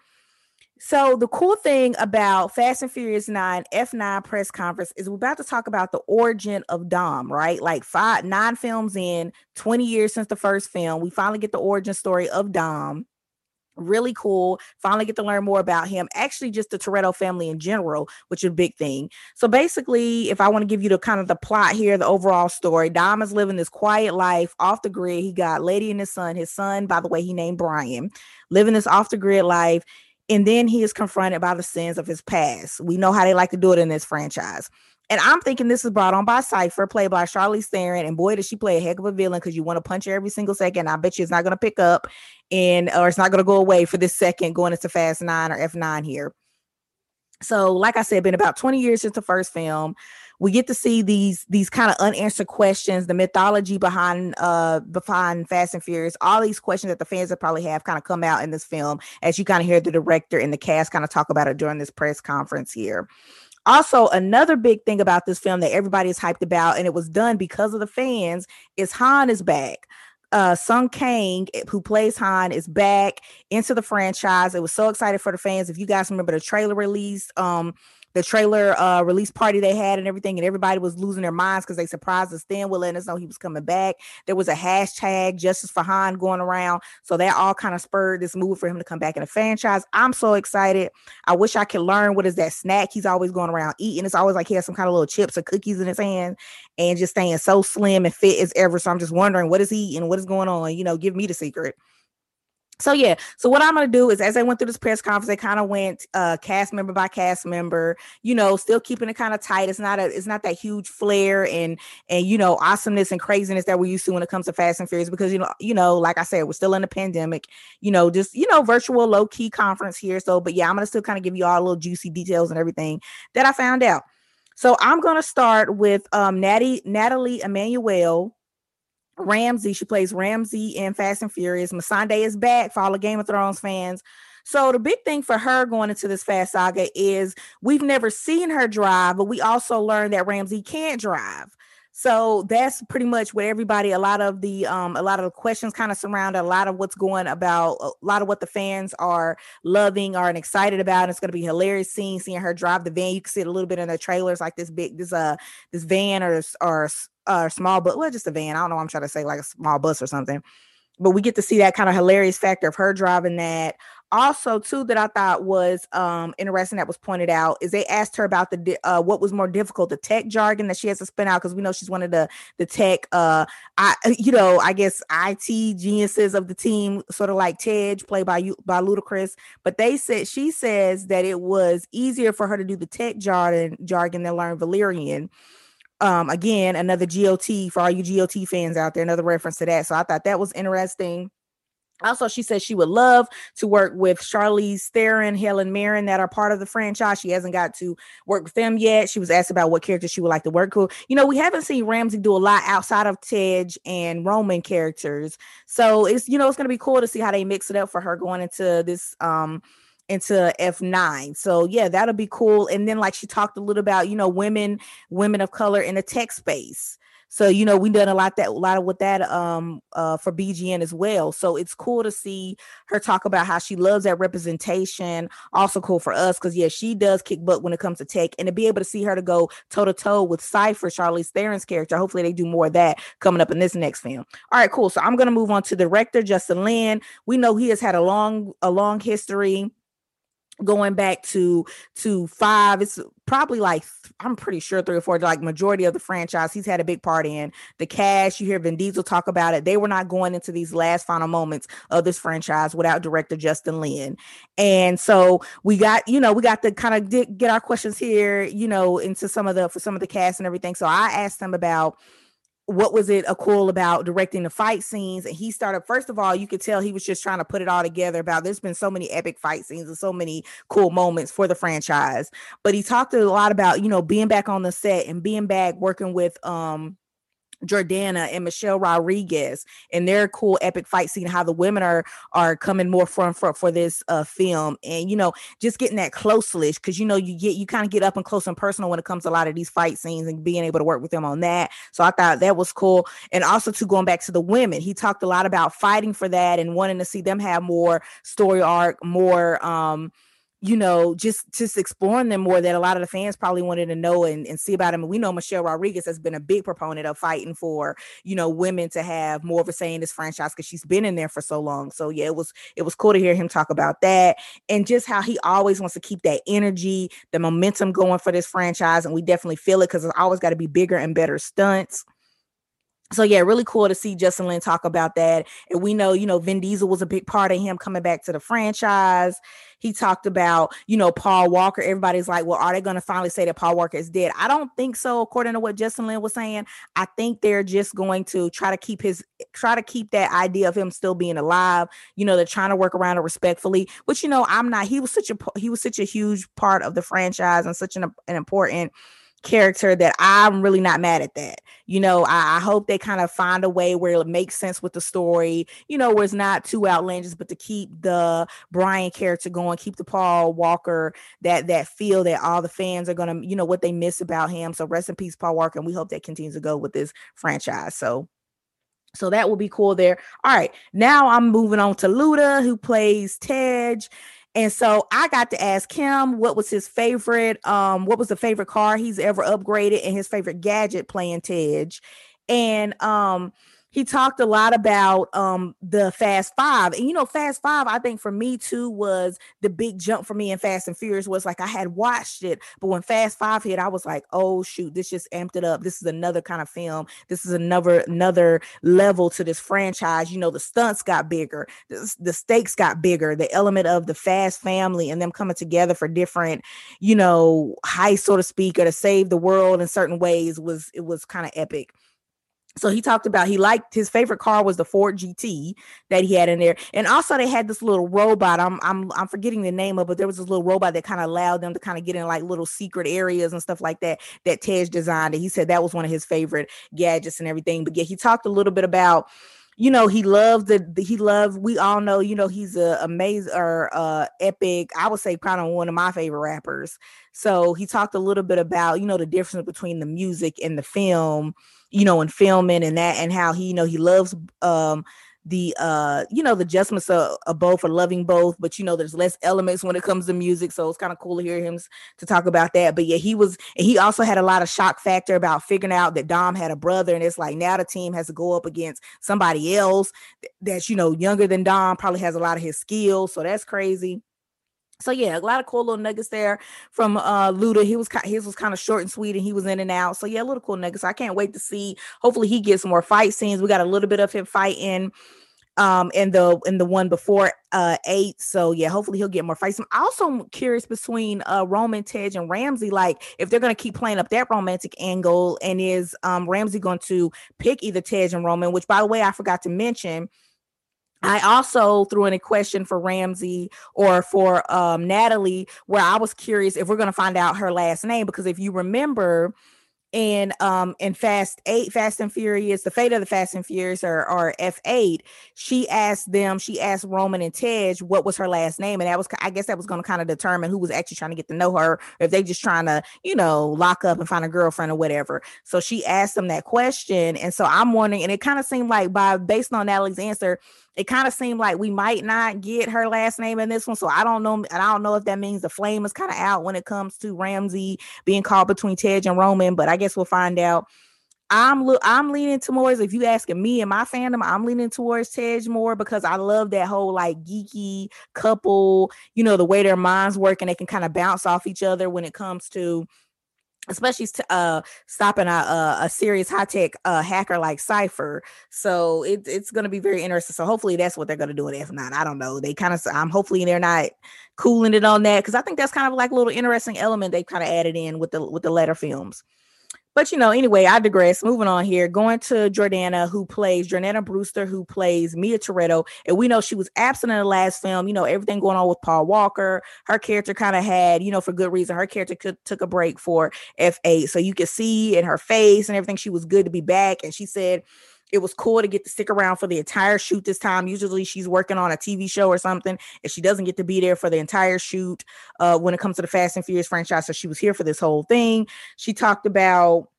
So the cool thing about Fast and Furious 9 F9 press conference is we're about to talk about the origin of Dom, right? Like five nine films in, 20 years since the first film, we finally get the origin story of Dom. Really cool. Finally get to learn more about him. Actually, just the Toretto family in general, which is a big thing. So basically, if I want to give you the kind of the plot here, the overall story, Dom is living this quiet life off the grid. He got Letty and his son. His son, by the way, he named Brian, living this off the grid life and then he is confronted by the sins of his past. We know how they like to do it in this franchise. And I'm thinking this is brought on by Cypher, played by Charlize Theron. And boy, does she play a heck of a villain because you want to punch her every single second. I bet you it's not going to pick up and or it's not going to go away for this second going into Fast Nine or F9 here. So, like I said, been about 20 years since the first film. We get to see these these kind of unanswered questions, the mythology behind uh behind Fast and Furious, all these questions that the fans will probably have kind of come out in this film as you kind of hear the director and the cast kind of talk about it during this press conference here. Also, another big thing about this film that everybody is hyped about, and it was done because of the fans, is Han is back uh Sung Kang, eh, who plays Han, is back into the franchise. It was so excited for the fans. If you guys remember the trailer release, um, the trailer uh release party they had and everything, and everybody was losing their minds because they surprised us then with letting us know he was coming back. There was a hashtag justice for Han going around. So that all kind of spurred this move for him to come back in the franchise. I'm so excited. I wish I could learn what is that snack he's always going around eating. It's always like he has some kind of little chips or cookies in his hand and just staying so slim and fit as ever. So I'm just wondering what is he eating? What is going on? You know, give me the secret so yeah. So what i'm going to do is as i went through this press conference they kind of went uh cast member by cast member you know still keeping it kind of tight. It's not a it's not that huge flair and and you know awesomeness and craziness that we're used to when it comes to fast and furious because you know you know like i said we're still in a pandemic you know just you know virtual low key conference here. So but yeah i'm going to still kind of give you all little juicy details and everything that i found out. So i'm going to start with um natty nathalie emmanuel Ramsey, she plays Ramsey in Fast and Furious. Missandei is back for all the Game of Thrones fans. So the big thing for her going into this fast saga is we've never seen her drive, but we also learned that Ramsey can't drive. So that's pretty much what everybody, a lot of the um, a lot of the questions kind of surround a lot of what's going about, a lot of what the fans are loving are and excited about. It's gonna be hilarious seeing seeing her drive the van. You can see it a little bit in the trailers, like this big this uh this van or or uh small but well just a van. I don't know I'm trying to say like a small bus or something. But we get to see that kind of hilarious factor of her driving that also too that i thought was um interesting that was pointed out is they asked her about the uh what was more difficult the tech jargon that she has to spin out because we know she's one of the the tech uh i you know i guess it geniuses of the team sort of like tej played by you by ludacris. But they said she says that it was easier for her to do the tech jargon jargon than learn valyrian. Um again another got for all you got fans out there another reference to that. So i thought that was interesting also, she says she would love to work with Charlize Theron, Helen Mirren that are part of the franchise. She hasn't got to work with them yet. She was asked about what character she would like to work with. You know, we haven't seen Ramsey do a lot outside of Tej and Roman characters. So it's, you know, it's going to be cool to see how they mix it up for her going into this, um, into F9. So yeah, that'll be cool. And then like she talked a little about, you know, women, women of color in the tech space. So you know, we've done a lot that a lot of with that um uh for BGN as well. So it's cool to see her talk about how she loves that representation. Also cool for us because yeah, she does kick butt when it comes to tech, and to be able to see her to go toe to toe with Cypher, Charlize Theron's character. Hopefully, they do more of that coming up in this next film. All right, cool. So I'm gonna move on to director Justin Lin. We know he has had a long a long history going back to to five it's probably like i'm pretty sure three or four like majority of the franchise he's had a big part in. The cast you hear vin diesel talk about it. They were not going into these last final moments of this franchise without director justin lin. And so we got you know we got to kind of get our questions here you know into some of the for some of the cast and everything. So i asked them about what was it a cool about directing the fight scenes? And he started first of all you could tell he was just trying to put it all together about there's been so many epic fight scenes and so many cool moments for the franchise. But he talked a lot about you know being back on the set and being back working with um Jordana and Michelle Rodriguez and their cool epic fight scene, how the women are are coming more front for for this uh film, and you know, just getting that close-ish because you know you get you kind of get up and close and personal when it comes to a lot of these fight scenes and being able to work with them on that. So I thought that was cool, and also to going back to the women, he talked a lot about fighting for that and wanting to see them have more story arc, more um you know, just just exploring them more that a lot of the fans probably wanted to know and, and see about them. And we know Michelle Rodriguez has been a big proponent of fighting for, you know, women to have more of a say in this franchise because she's been in there for so long. So yeah, it was it was cool to hear him talk about that and just how he always wants to keep that energy, the momentum going for this franchise. And we definitely feel it because it's always got to be bigger and better stunts so yeah, really cool to see Justin Lin talk about that. And we know, you know, Vin Diesel was a big part of him coming back to the franchise. He talked about, you know, Paul Walker. Everybody's like, well, are they going to finally say that Paul Walker is dead? I don't think so, according to what Justin Lin was saying. I think they're just going to try to keep his try to keep that idea of him still being alive. You know, they're trying to work around it respectfully, which you know, I'm not. He was such a he was such a huge part of the franchise and such an, an important character that I'm really not mad at that. You know, I, I, hope they kind of find a way where it makes sense with the story, you know, where it's not too outlandish, but to keep the Brian character going, keep the Paul Walker that that feel that all the fans are gonna, you know, what they miss about him. So rest in peace, Paul Walker, and we hope that continues to go with this franchise. So so that will be cool there. All right, now I'm moving on to Luda, who plays Tej. And so I got to ask him what was his favorite, um, what was the favorite car he's ever upgraded and his favorite gadget playing Tej. And um, he talked a lot about um the Fast Five, and you know, Fast Five. I think for me too was the big jump for me in Fast and Furious. Was like I had watched it, but when Fast Five hit, I was like, oh shoot, this just amped it up. This is another kind of film. This is another another level to this franchise. You know, the stunts got bigger, the, the stakes got bigger. The element of the Fast family and them coming together for different, you know, heights, so to speak, or to save the world in certain ways was it was kind of epic so he talked about he liked his favorite car was the Ford GT that he had in there, and also they had this little robot. I'm I'm I'm forgetting the name of, but there was this little robot that kind of allowed them to kind of get in like little secret areas and stuff like that. That Tej designed, and he said that was one of his favorite gadgets and everything. But yeah, he talked a little bit about you know he loved the, the, he loved we all know you know he's a amazing or uh epic i would say kind of one of my favorite rappers so he talked a little bit about you know the difference between the music and the film you know and filming and that and how he you know he loves um the uh you know the adjustments of, of both or loving both but you know there's less elements when it comes to music so it's kind of cool to hear him to talk about that. But yeah he was and he also had a lot of shock factor about figuring out that dom had a brother and it's like now the team has to go up against somebody else that's you know younger than dom probably has a lot of his skills so that's crazy so yeah, a lot of cool little nuggets there from uh Luda. He was his was kind of short and sweet, and he was in and out. So yeah, a little cool nuggets. I can't wait to see. Hopefully, he gets more fight scenes. We got a little bit of him fighting um in the in the one before uh eight so yeah hopefully he'll get more fights i'm also curious between uh roman tej and ramsey like if they're going to keep playing up that romantic angle and is um ramsey going to pick either tej and roman which by the way i forgot to mention I also threw in a question for Ramsey or for um, Nathalie, where I was curious if we're going to find out her last name because if you remember, in um in Fast Eight, Fast and Furious, the fate of the Fast and Furious or or F8, she asked them, she asked Roman and Tej what was her last name, and that was I guess that was going to kind of determine who was actually trying to get to know her, if they just trying to you know lock up and find a girlfriend or whatever. So she asked them that question, and so I'm wondering, and it kind of seemed like by based on Nathalie's answer, it kind of seemed like we might not get her last name in this one. So I don't know. And I don't know if that means the flame is kind of out when it comes to Ramsey being caught between Tej and Roman, but I guess we'll find out. I'm I'm leaning towards if you asking me and my fandom, I'm leaning towards Tej more because I love that whole like geeky couple, you know, the way their minds work and they can kind of bounce off each other when it comes to especially uh stopping a, a, a serious high tech uh hacker like Cypher. So it, it's going to be very interesting. So hopefully that's what they're going to do. And if not, I don't know. They kind of I'm hopefully they're not cooling it on that because I think that's kind of like a little interesting element they kind of added in with the with the letter films. But you know, anyway, I digress. Moving on here, going to Jordana, who plays Jordana Brewster, who plays Mia Toretto, and we know she was absent in the last film. You know, everything going on with Paul Walker. Her character kind of had, you know, for good reason. Her character could, took a break for F8, so you could see in her face and everything she was good to be back. And she said it was cool to get to stick around for the entire shoot this time. Usually she's working on a TV show or something, and she doesn't get to be there for the entire shoot uh, when it comes to the Fast and Furious franchise. So she was here for this whole thing. She talked about,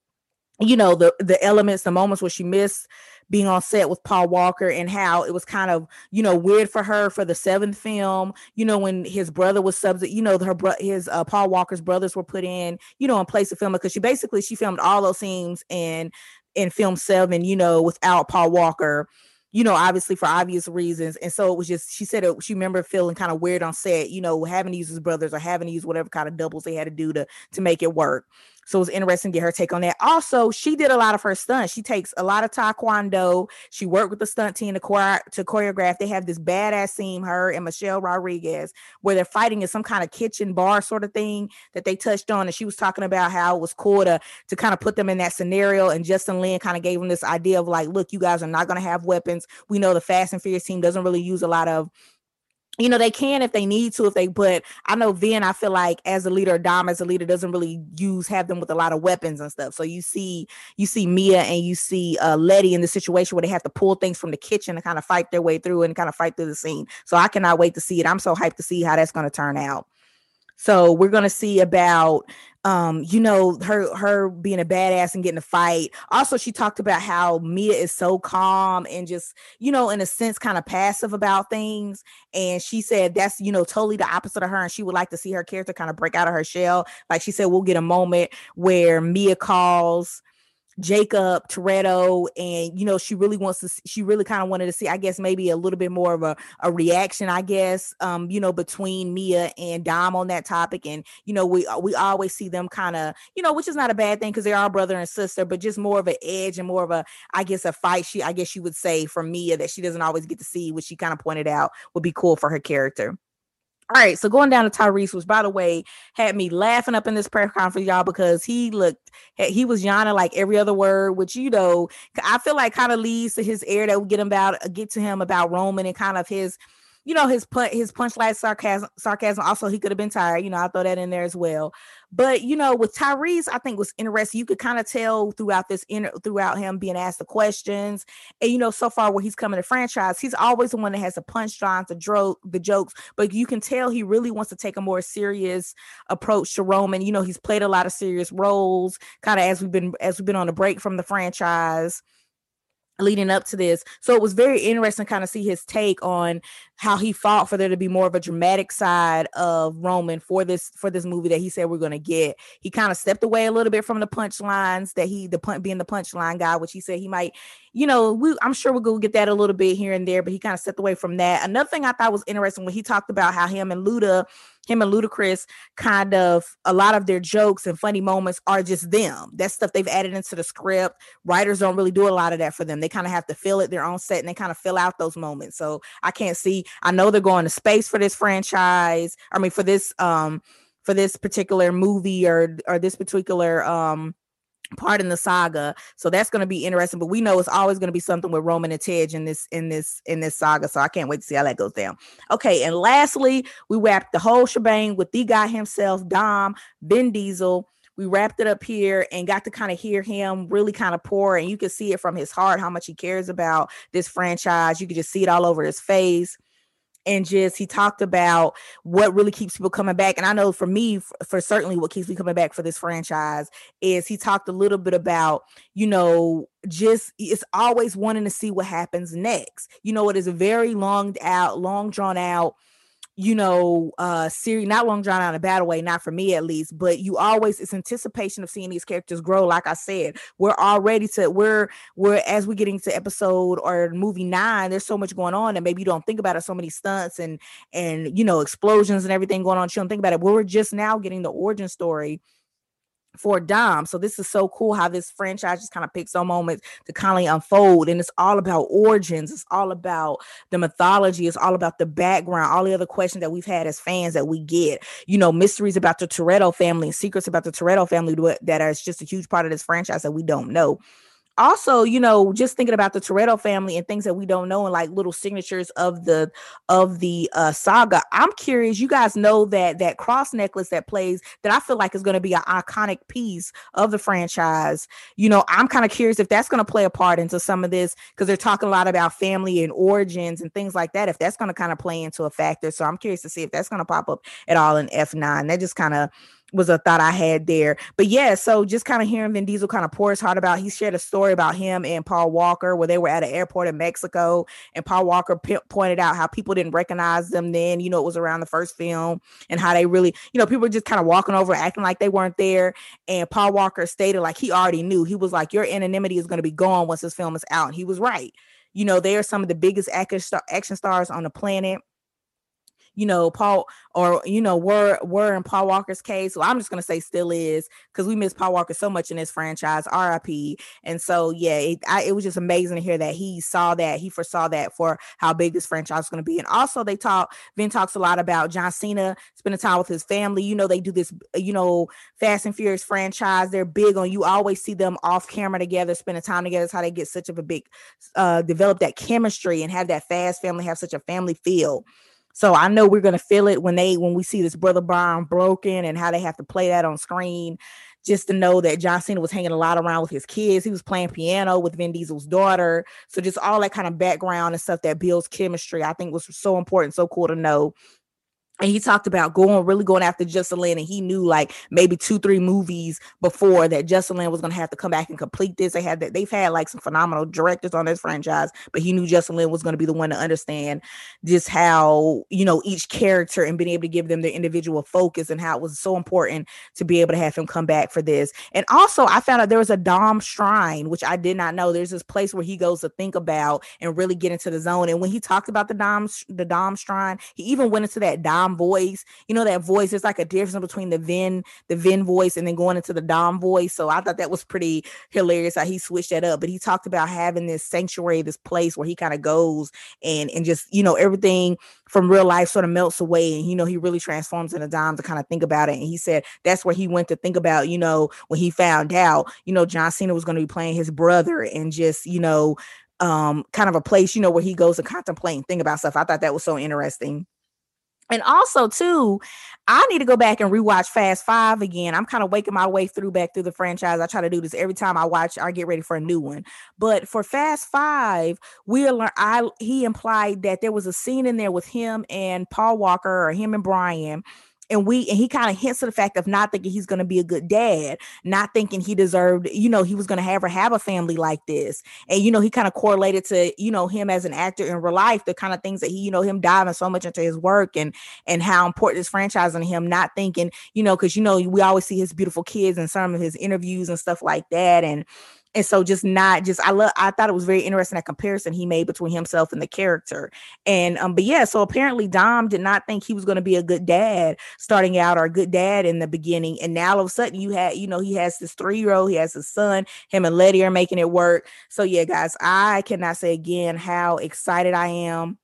you know, the the elements, the moments where she missed being on set with Paul Walker and how it was kind of, you know, weird for her for the seventh film, you know, when his brother was sub, you know, her bro- his uh, Paul Walker's brothers were put in, you know, in place of filming because she basically she filmed all those scenes in in film seven, you know, without Paul Walker, you know, obviously for obvious reasons. And so it was just, she said it, she remember feeling kind of weird on set, you know, having to use his brothers or having to use whatever kind of doubles they had to do to to make it work. So it was interesting to get her take on that. Also, she did a lot of her stunts. She takes a lot of taekwondo. She worked with the stunt team to, to choreograph. They have this badass scene, her and Michelle Rodriguez, where they're fighting in some kind of kitchen bar sort of thing that they touched on. And she was talking about how it was cool to, to kind of put them in that scenario. And Justin Lin kind of gave them this idea of like, look, you guys are not going to have weapons. We know the Fast and Furious team doesn't really use a lot of you know they can if they need to if they but i know Vin i feel like as a leader dom as a leader doesn't really use have them with a lot of weapons and stuff. So you see you see mia and you see uh letty in the situation where they have to pull things from the kitchen and kind of fight their way through and kind of fight through the scene. So i cannot wait to see it. I'm so hyped to see how that's going to turn out so we're going to see about um, you know, her her being a badass and getting a fight. Also, she talked about how Mia is so calm and just, you know, in a sense, kind of passive about things. And she said that's, you know, totally the opposite of her. And she would like to see her character kind of break out of her shell. Like she said, we'll get a moment where Mia calls Jakob Toretto, and you know, she really wants to. She really kind of wanted to see, I guess, maybe a little bit more of a, a reaction, I guess, um, you know, between Mia and Dom on that topic. And you know, we we always see them kind of, you know, which is not a bad thing because they are brother and sister, but just more of an edge and more of a, I guess, a fight. She, I guess, you would say from Mia that she doesn't always get to see, which she kind of pointed out would be cool for her character. All right, so going down to Tyrese, which by the way had me laughing up in this press conference, y'all, because he looked he was yawning like every other word, which you know I feel like kind of leads to his air that we get him about get to him about Roman and kind of his you know his put his punchline sarcasm sarcasm also he could have been tired you know i'll throw that in there as well but you know with tyrese i think was interesting you could kind of tell throughout this inner throughout him being asked the questions and you know so far where he's coming to franchise he's always the one that has the punchlines the joke the jokes but you can tell he really wants to take a more serious approach to roman you know he's played a lot of serious roles kind of as we've been as we've been on a break from the franchise leading up to this. So it was very interesting kind of see his take on how he fought for there to be more of a dramatic side of Roman for this for this movie that he said we're to get. He kind of stepped away a little bit from the punchlines that he the punch being the punchline guy, which he said he might, you know, we I'm sure we'll go get that a little bit here and there, but he kind of stepped away from that. Another thing I thought was interesting when he talked about how him and Luda him and Ludacris kind of a lot of their jokes and funny moments are just them. That stuff they've added into the script. Writers don't really do a lot of that for them. They kind of have to fill it their own set and they kind of fill out those moments. So I can't see. I know they're going to space for this franchise. I mean, for this um for this particular movie or or this particular um part in the saga. So that's going to be interesting. But we know it's always going to be something with Roman and Tej in this in this in this saga. So I can't wait to see how that goes down. Okay, and lastly, we wrapped the whole shebang with the guy himself, Dom Vin Diesel. We wrapped it up here and got to kind of hear him really kind of pour, and you can see it from his heart how much he cares about this franchise. You could just see it all over his face and just he talked about what really keeps people coming back and i know for me for, for, certainly what keeps me coming back for this franchise is he talked a little bit about you know just it's always wanting to see what happens next. You know it is a very long out long drawn out you know, uh series, not long drawn out in a battle way, not for me at least, but you always it's anticipation of seeing these characters grow. Like I said, we're already to we're we're as we get into episode or movie nine, there's so much going on, and maybe you don't think about it, so many stunts and and you know, explosions and everything going on. You don't think about it. We're just now getting the origin story for Dom. So this is so cool how this franchise just kind of picks on moments to kind of unfold. And it's all about origins. It's all about the mythology. It's all about the background, all the other questions that we've had as fans that we get. You know, mysteries about the Toretto family secrets about the Toretto family that are just a huge part of this franchise that we don't know also, you know, just thinking about the Toretto family and things that we don't know and like little signatures of the of the uh saga. I'm curious, you guys know that that cross necklace that plays that I feel like is going to be an iconic piece of the franchise. You know, I'm kind of curious if that's going to play a part into some of this because they're talking a lot about family and origins and things like that. If that's going to kind of play into a factor. So I'm curious to see if that's going to pop up at all in F9. That just kind of was a thought I had there. But yeah, so just kind of hearing Vin Diesel kind of pour his heart about, he shared a story about him and Paul Walker where they were at an airport in Mexico, and Paul Walker p- pointed out how people didn't recognize them then. You know, it was around the first film, and how they really, you know, people were just kind of walking over, acting like they weren't there. And Paul Walker stated like he already knew. He was like, "Your anonymity is going to be gone once this film is out," and he was right. You know, they are some of the biggest action, star- action stars on the planet you know, Paul or you know, were were in Paul Walker's case. Well, I'm just gonna say still is because we miss Paul Walker so much in this franchise, RIP. And so yeah, it, I, it was just amazing to hear that he saw that, he foresaw that for how big this franchise is gonna be. And also they talk, Vin talks a lot about John Cena spending time with his family. You know, they do this, you know, Fast and Furious franchise. They're big on you always see them off camera together, spending time together. That's how they get such of a big uh develop that chemistry and have that fast family, have such a family feel. So I know we're gonna feel it when they when we see this brother bond broken and how they have to play that on screen. Just to know that John Cena was hanging a lot around with his kids. He was playing piano with Vin Diesel's daughter. So just all that kind of background and stuff that builds chemistry, I think was so important, so cool to know and he talked about going really going after Justin Lin, and he knew like maybe two, three movies before that Justin Lin was gonna have to come back and complete this. They had that they've had like some phenomenal directors on this franchise, but he knew Justin Lin was gonna be the one to understand just how you know each character and being able to give them their individual focus and how it was so important to be able to have him come back for this. And also, I found out there was a Dom Shrine, which I did not know. There's this place where he goes to think about and really get into the zone. And when he talked about the Dom the Dom Shrine, he even went into that Dom Dom voice. You know that voice. It's like a difference between the Vin, the Vin voice, and then going into the Dom voice. So I thought that was pretty hilarious how he switched that up. But he talked about having this sanctuary, this place where he kind of goes and and just you know everything from real life sort of melts away, and you know he really transforms into Dom to kind of think about it. And he said that's where he went to think about you know when he found out you know John Cena was going to be playing his brother and just you know um kind of a place you know where he goes to contemplate and think about stuff. I thought that was so interesting. And also, too, I need to go back and rewatch Fast Five again. I'm kind of waking my way through back through the franchise. I try to do this every time I watch. I get ready for a new one. But for Fast Five, we learn. I he implied that there was a scene in there with him and Paul Walker or him and Brian and we and he kind of hints to the fact of not thinking he's going to be a good dad not thinking he deserved you know he was going to have or have a family like this. And you know he kind of correlated to you know him as an actor in real life the kind of things that he you know him diving so much into his work and and how important this franchise and him not thinking you know because you know we always see his beautiful kids in some of his interviews and stuff like that. And and so just not just I love I thought it was very interesting that comparison he made between himself and the character. And um, but yeah, so apparently Dom did not think he was going to be a good dad starting out or a good dad in the beginning. And now all of a sudden you had, you know, he has this three-year-old, he has his son, him and Letty are making it work. So yeah, guys, I cannot say again how excited I am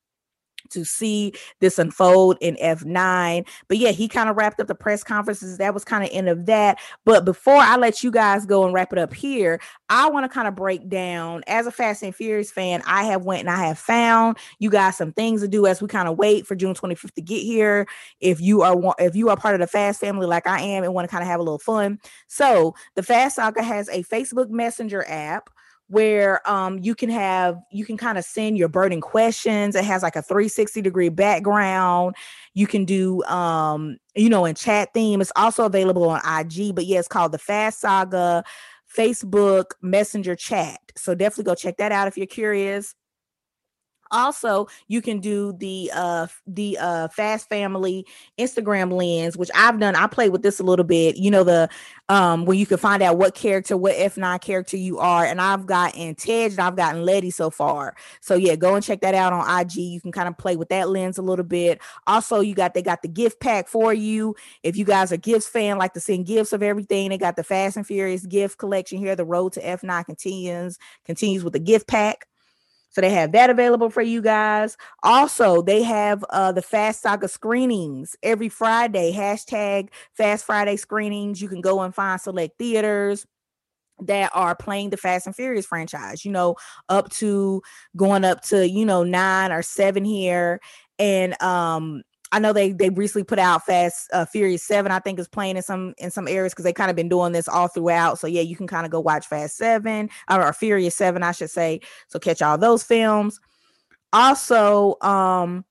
to see this unfold in F9. But yeah, he kind of wrapped up the press conferences. That was kind of end of that. But before I let you guys go and wrap it up here, I want to kind of break down as a Fast and Furious fan, I have went and I have found you guys some things to do as we kind of wait for June 25th to get here. If you are if you are part of the Fast family like I am and want to kind of have a little fun. So the Fast Saga has a Facebook Messenger app where um, you can have you can kind of send your burning questions. It has like a 360 degree background. You can do um you know in chat theme. It's also available on ig but yeah it's called the fast saga facebook messenger chat. So definitely go check that out if you're curious also you can do the uh the uh fast family instagram lens which i've done i played with this a little bit you know the um where you can find out what character what f9 character you are and i've gotten tej and i've gotten letty so far. So yeah go and check that out on ig you can kind of play with that lens a little bit. Also you got they got the gift pack for you. If you guys are gifts fan like to send gifts of everything they got the fast and furious gift collection here the road to f9 continues continues with the gift pack so they have that available for you guys. Also, they have uh, the Fast Saga screenings every Friday. Hashtag Fast Friday screenings. You can go and find select theaters that are playing the Fast and Furious franchise, you know, up to going up to, you know, nine or seven here. And um I know they they recently put out Fast uh, Furious Seven. I think is playing in some in some areas because they kind of been doing this all throughout. So yeah, you can kind of go watch Fast Seven or, or Furious Seven, I should say. So catch all those films. Also, um,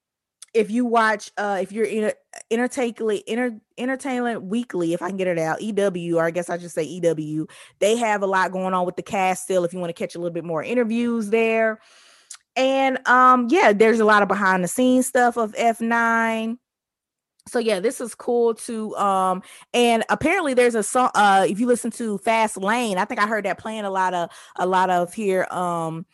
if you watch, uh, if you're in entertainment inter, entertainment weekly, if I can get it out, EW, or I guess I should say EW, they have a lot going on with the cast still. If you want to catch a little bit more interviews there and um, yeah, there's a lot of behind the scenes stuff of F9 so yeah this is cool to um and apparently there's a song uh if you listen to fast lane i think i heard that playing a lot of a lot of here um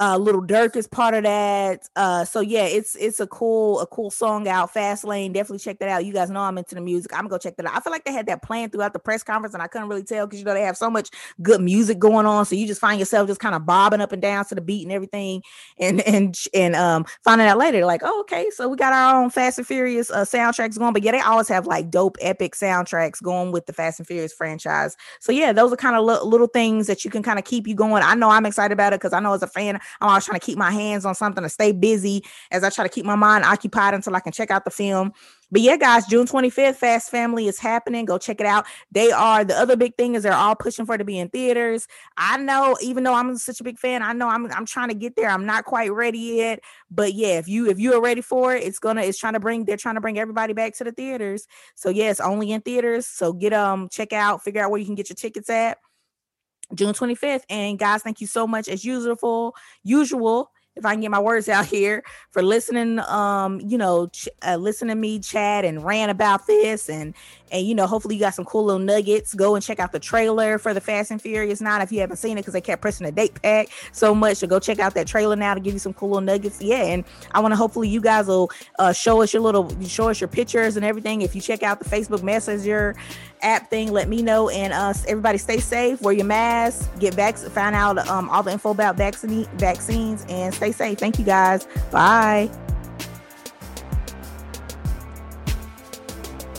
uh Lil Durk is part of that. Uh so yeah, it's it's a cool a cool song out. Fast Lane, definitely check that out. You guys know I'm into the music. I'm gonna go check that out. I feel like they had that playing throughout the press conference, and I couldn't really tell because you know they have so much good music going on. So you just find yourself just kind of bobbing up and down to the beat and everything, and and and um finding out later like, oh okay, so we got our own Fast and Furious uh, soundtracks going. But yeah, they always have like dope epic soundtracks going with the Fast and Furious franchise. So yeah, those are kind of li- little things that you can kind of keep you going. I know I'm excited about it because I know as a fan I'm always trying to keep my hands on something to stay busy as I try to keep my mind occupied until I can check out the film. But yeah, guys, June 25th, Fast Family is happening. Go check it out. They are the other big thing is they're all pushing for it to be in theaters. I know, even though I'm such a big fan, I know I'm I'm trying to get there. I'm not quite ready yet. But yeah, if you if you are ready for it, it's gonna it's trying to bring they're trying to bring everybody back to the theaters. So yeah, it's only in theaters. So get um check out, figure out where you can get your tickets at. June 25th. And guys, thank you so much as usual. Usual if I can get my words out here for listening um you know ch- uh, listening to me chat and rant about this and and you know hopefully you got some cool little nuggets. Go and check out the trailer for the Fast and Furious 9 if you haven't seen it because they kept pressing the date pack so much so go check out that trailer now to give you some cool little nuggets. Yeah and I want to hopefully you guys will uh, show us your little show us your pictures and everything. If you check out the Facebook Messenger app thing let me know. And uh everybody stay safe wear your mask get back find out um all the info about vaccine vaccines and stay safe. Thank you guys. Bye